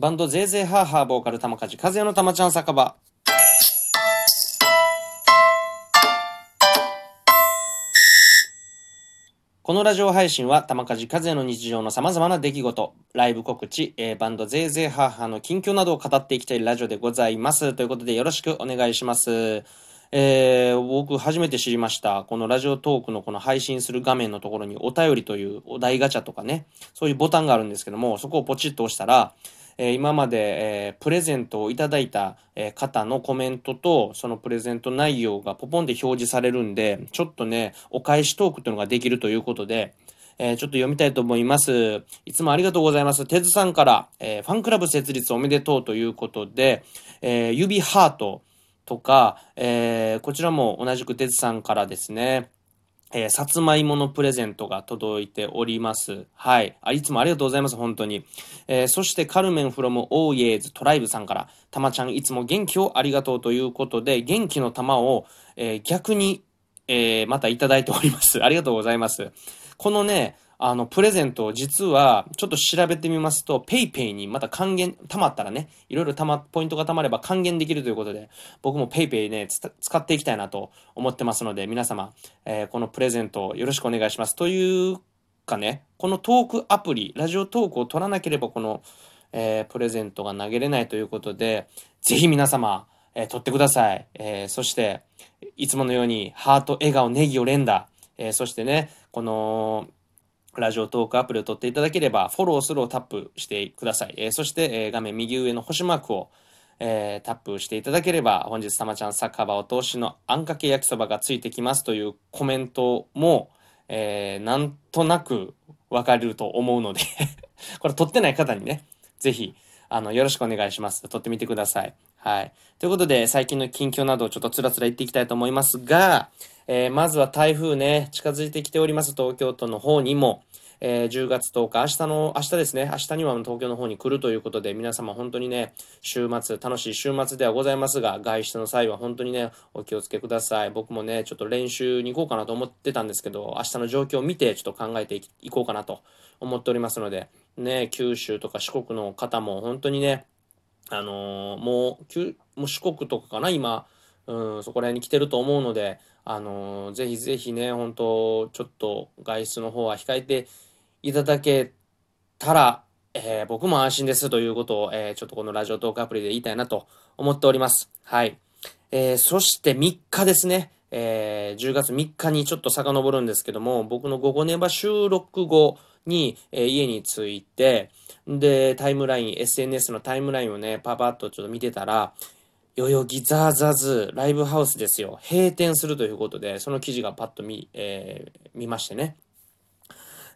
バンドゼーゼーハーハーボーカル玉梶和也の玉ちゃん酒場。このラジオ配信は玉梶和也の日常の様々な出来事、ライブ告知、えー、バンドゼーゼーハーハーの近況などを語っていきたいラジオでございます。ということでよろしくお願いします。えー、僕初めて知りました。このラジオトークのこの配信する画面のところにお便りというお題ガチャとかね、そういうボタンがあるんですけども、そこをポチッと押したら、え、今まで、え、プレゼントをいただいた、え、方のコメントと、そのプレゼント内容がポポンで表示されるんで、ちょっとね、お返しトークっていうのができるということで、え、ちょっと読みたいと思います。いつもありがとうございます。てずさんから、え、ファンクラブ設立おめでとうということで、え、指ハートとか、え、こちらも同じくてずさんからですね、えー、さつまいものプレゼントが届いております。はい。あいつもありがとうございます、本当に。えー、そして、カルメンフロムオーイエーズトライブさんから、たまちゃんいつも元気をありがとうということで、元気の玉を、えー、逆に、えまたいただいております。ありがとうございます。このね、あの、プレゼントを、実は、ちょっと調べてみますと、PayPay にまた還元、貯まったらね、いろいろ貯ま、ポイントが貯まれば還元できるということで、僕も PayPay ね、使っていきたいなと思ってますので、皆様、えー、このプレゼントよろしくお願いします。というかね、このトークアプリ、ラジオトークを取らなければ、この、えー、プレゼントが投げれないということで、ぜひ皆様、えー、取ってください。えー、そして、いつものように、ハート、笑顔、ネギを連打、えー、そしてね、この、ラジオトークアプリを取っていただければ、フォローするをタップしてください。えー、そして、えー、画面右上の星マークを、えー、タップしていただければ、本日たまちゃん酒場お通しのあんかけ焼きそばがついてきますというコメントも、えー、なんとなくわかると思うので これ撮ってない方にね、ぜひ、あの、よろしくお願いします。撮ってみてください。はい。ということで、最近の近況などをちょっとつらつら言っていきたいと思いますが、えー、まずは台風ね、近づいてきております東京都の方にも、えー、10月10日、明日の、明日ですね、明日には東京の方に来るということで、皆様本当にね、週末、楽しい週末ではございますが、外出の際は本当にね、お気をつけください。僕もね、ちょっと練習に行こうかなと思ってたんですけど、明日の状況を見て、ちょっと考えていこうかなと思っておりますので、ね、九州とか四国の方も本当にね、あのー、もう、もう四国とかかな、今、うん、そこら辺に来てると思うので、あのー、ぜひぜひね、本当ちょっと外出の方は控えていただけたら、えー、僕も安心ですということを、えー、ちょっとこのラジオトークアプリで言いたいなと思っております。はい。えー、そして3日ですね。えー、10月3日にちょっと遡るんですけども、僕の午後ネバ収録後に、えー、家に着いて、で、タイムライン、SNS のタイムラインをね、パパッとちょっと見てたら、代々木ザーザーズライブハウスですよ。閉店するということで、その記事がパッと見、えー、見ましてね。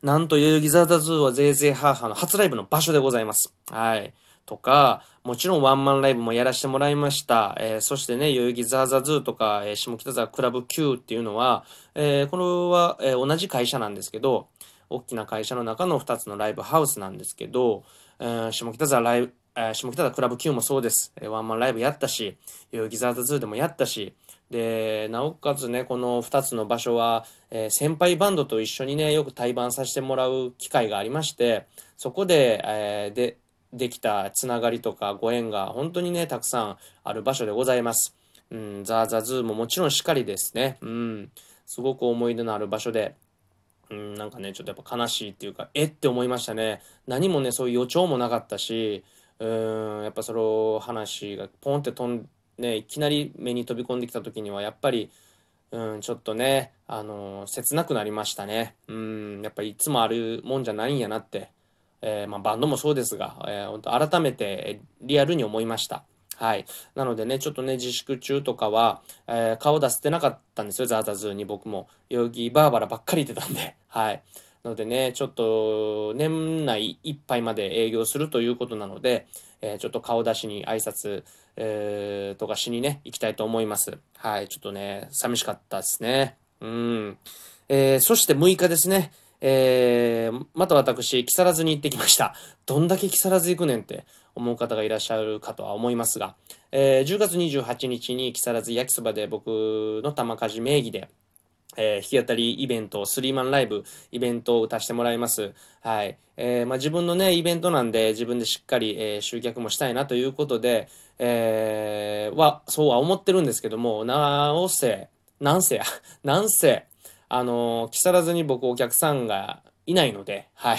なんと、代々木ザーザーズはゼーゼーハーハーの初ライブの場所でございます。はい。とか、もちろんワンマンライブもやらせてもらいました。えー、そしてね、代々木ザーザーズとか、えー、下北沢クラブ Q っていうのは、えー、これは、え同じ会社なんですけど、大きな会社の中の2つのライブハウスなんですけど、え下北沢ライブ、え下北沢クラブ Q もそうです。えワンマンライブやったし、代々木ザーズでもやったし、で、なおかつね、この2つの場所は、えー、先輩バンドと一緒にね、よく対バンさせてもらう機会がありまして、そこで、えー、で、できたつながりとかご縁が本当にね、たくさんある場所でございます。うん、ザーザーズーももちろんしっかりですね。うん、すごく思い出のある場所で、うん、なんかね、ちょっとやっぱ悲しいっていうか、えって思いましたね。何もね、そういう予兆もなかったし、うん、やっぱその話がポンって飛んね、いきなり目に飛び込んできた時にはやっぱり、うん、ちょっとね、あのー、切なくなりましたね。うん、やっぱりいつもあるもんじゃないんやなって、えー、まあ、バンドもそうですが、えー、本当改めてリアルに思いました。はい。なのでね、ちょっとね、自粛中とかは、えー、顔出せてなかったんですよ、ザーザーズーに僕も。代々木バーバラばっかり言ってたんで。はい。なのでね、ちょっと年内いっぱいまで営業するということなので、えー、ちょっと顔出しに挨拶、えー、とかしにね、行きたいと思います。はい、ちょっとね、寂しかったですね。うん。えー、そして6日ですね。えー、また私、木更津に行ってきました。どんだけ木更津行くねんって思う方がいらっしゃるかとは思いますが、えー、10月28日に木更津焼きそばで僕の玉鍛冶名義で、えー、弾き語りイベント、スリーマンライブ、イベントを打たせてもらいます。はい。えー、まあ、自分のね、イベントなんで、自分でしっかり、えー、集客もしたいなということで、えー、は、そうは思ってるんですけども、なおせ、なんせや、なんせ、あの、木更津に僕お客さんがいないので、はい。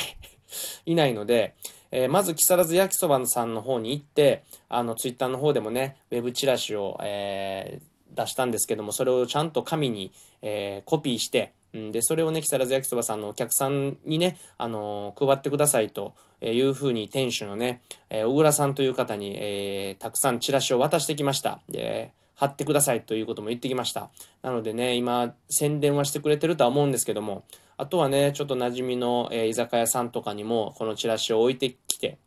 いないので、えー、まず木更津焼きそばさんの方に行って、あの、ツイッターの方でもね、ウェブチラシを、えー、出したんですけども、それをちゃんと紙に、えー、コピーして、ん、で、それをね、木更津焼きそばさんのお客さんにね、あのー、配ってくださいというふうに店主のね、えー、小倉さんという方に、えー、たくさんチラシを渡してきました。で、貼ってくださいということも言ってきました。なのでね、今、宣伝はしてくれてるとは思うんですけども、あとはね、ちょっと馴染みの、えー、居酒屋さんとかにも、このチラシを置いてきて、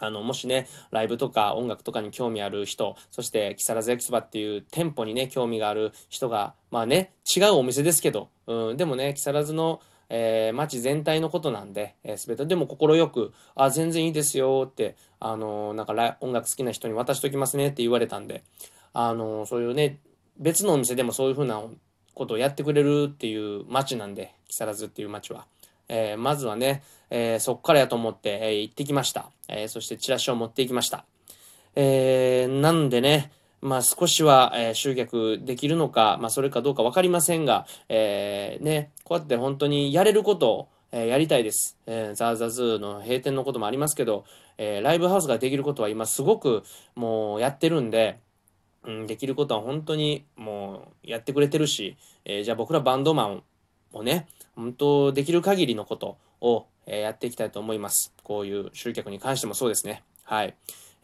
あの、もしね、ライブとか音楽とかに興味ある人、そして木更津焼きそばっていう店舗にね、興味がある人が、まあね、違うお店ですけど、うん、でもね、木更津の、えー、街全体のことなんで、えー、全てでも快く、あ、全然いいですよって、あのー、なんか音楽好きな人に渡しときますねって言われたんで、あのー、そういうね、別のお店でもそういうふうなことをやってくれるっていう街なんで、木更津っていう街は。えー、まずはね、えー、そっからやと思って、えー、行ってきました。え、そしてチラシを持っていきました。えー、なんでね、まあ少しは、え、集客できるのか、まあそれかどうかわかりませんが、え、ね、こうやって本当にやれることを、え、やりたいです。えー、ザーザーズーの閉店のこともありますけど、え、ライブハウスができることは今すごくもうやってるんで、うん、できることは本当にもうやってくれてるし、え、じゃあ僕らバンドマンをね、本当できる限りのことを、えやっていきたいと思います。こういう集客に関してもそうですね。はい。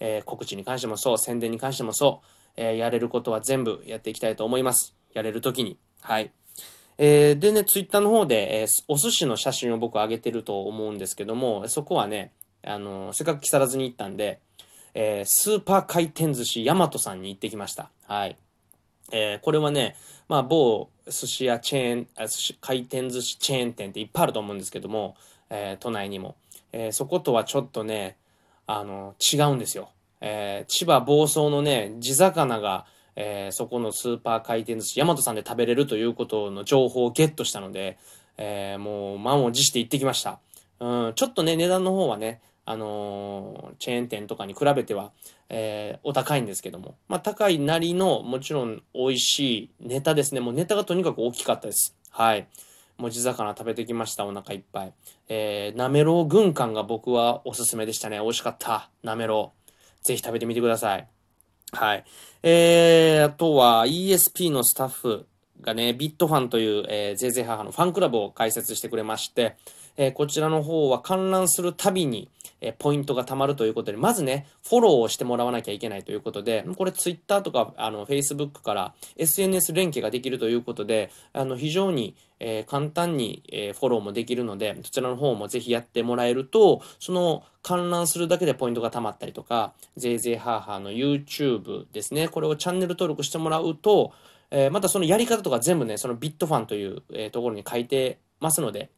えー、告知に関してもそう、宣伝に関してもそう、えー、やれることは全部やっていきたいと思います。やれるときに。はい。えー、でね、ツイッターの方で、え、お寿司の写真を僕上げてると思うんですけども、そこはね、あのせっかく木更津に行ったんで、え、スーパー回転寿司ヤマトさんに行ってきました。はい。えー、これはね、まあ、某寿司屋チェーン、あ寿司回転寿司チェーン店っていっぱいあると思うんですけども、えー、都内にも。えー、そことはちょっとね、あの、違うんですよ。え、千葉房総のね、地魚が、え、そこのスーパー回転寿司、大和さんで食べれるということの情報をゲットしたので、え、もう満を持して行ってきました。うん、ちょっとね、値段の方はね、あのー、チェーン店とかに比べては、えー、お高いんですけども、まあ、高いなりの、もちろん美味しいネタですね。もうネタがとにかく大きかったです。はい。もう地魚食べてきました。お腹いっぱい。えー、なめろう軍艦が僕はおすすめでしたね。美味しかった。なめろう。ぜひ食べてみてください。はい。えー、あとは ESP のスタッフがね、ビットファンという、えー、ぜいぜい母のファンクラブを開設してくれまして、えー、こちらの方は観覧するたびに、え、ポイントが貯まるということで、まずね、フォローをしてもらわなきゃいけないということで、これ Twitter とか、あの、Facebook から SNS 連携ができるということで、あの、非常に、えー、簡単に、えフォローもできるので、そちらの方もぜひやってもらえると、その観覧するだけでポイントが貯まったりとか、ぜいぜいハーハーの YouTube ですね、これをチャンネル登録してもらうと、えまたそのやり方とか全部ね、そのビットファンという、えところに書いてますので、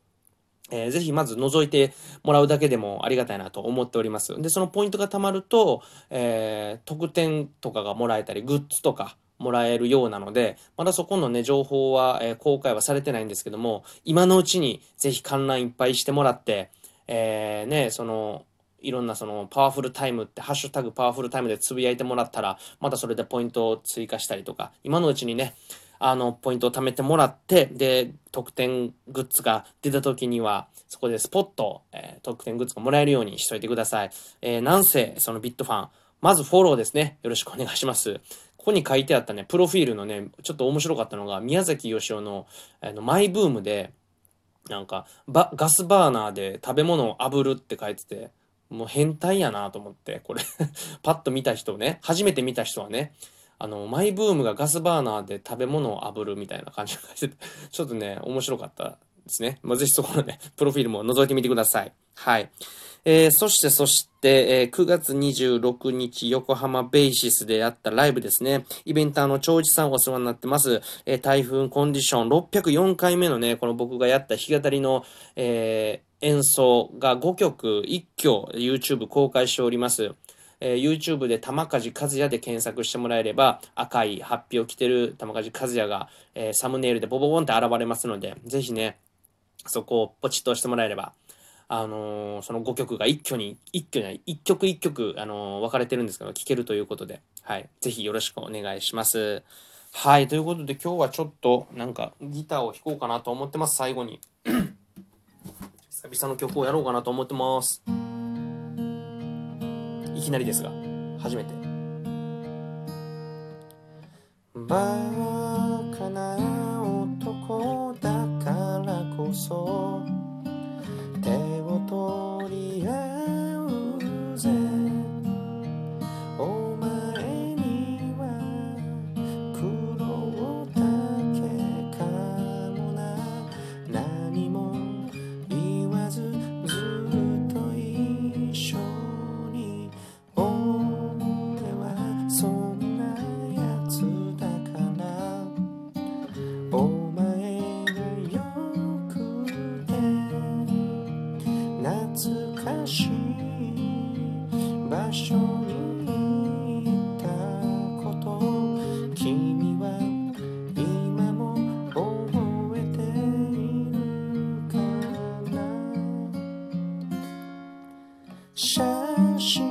えー、ぜひまず覗いてもらうだけでもありがたいなと思っております。で、そのポイントが貯まると、えー、特典とかがもらえたり、グッズとかもらえるようなので、まだそこのね、情報は、えー、公開はされてないんですけども、今のうちにぜひ観覧いっぱいしてもらって、えー、ね、その、いろんなそのパワフルタイムってハッシュタグパワフルタイムでつぶやいてもらったら、またそれでポイントを追加したりとか、今のうちにね、あの、ポイントを貯めてもらって、で、特典グッズが出た時には、そこでスポット、えー、特典グッズがもらえるようにしといてください。えー、なんせ、そのビットファン、まずフォローですね。よろしくお願いします。ここに書いてあったね、プロフィールのね、ちょっと面白かったのが、宮崎義雄の、あの、マイブームで、なんか、バ、ガスバーナーで食べ物を炙るって書いてて、もう変態やなと思って、これ パッと見た人ね、初めて見た人はね、あの、マイブームがガスバーナーで食べ物を炙るみたいな感じがしてて、ちょっとね、面白かったですね。まあ、ぜひそこのね、プロフィールも覗いてみてください。はい。えー、そして、そして、えー、9月26日、横浜ベーシスでやったライブですね。イベンターの長司さんお世話になってます。えー、台風コンディション604回目のね、この僕がやった弾き語りの、え、演奏が5曲、1挙 YouTube 公開しております。えー、YouTube で玉梶和也で検索してもらえれば、赤いハッピーを着てる玉梶和也が、えー、サムネイルでボボボンって現れますので、ぜひね、そこをポチッと押してもらえれば、あのー、その5曲が一挙に、一挙に、一曲一曲、あのー、分かれてるんですけど、聴けるということで、はい。ぜひよろしくお願いします。はい。ということで、今日はちょっと、なんか、ギターを弾こうかなと思ってます、最後に。久々の曲をやろうかなと思ってます。いきなりですが、初めて。バカな男だからこそ手を取写真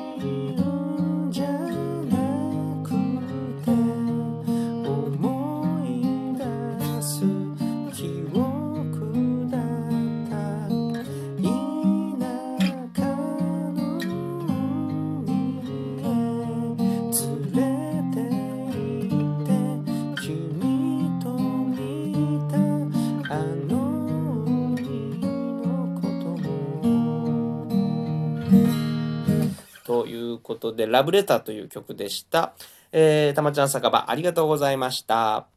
ことで、ラブレターという曲でした。えー、たまちゃん酒場ありがとうございました。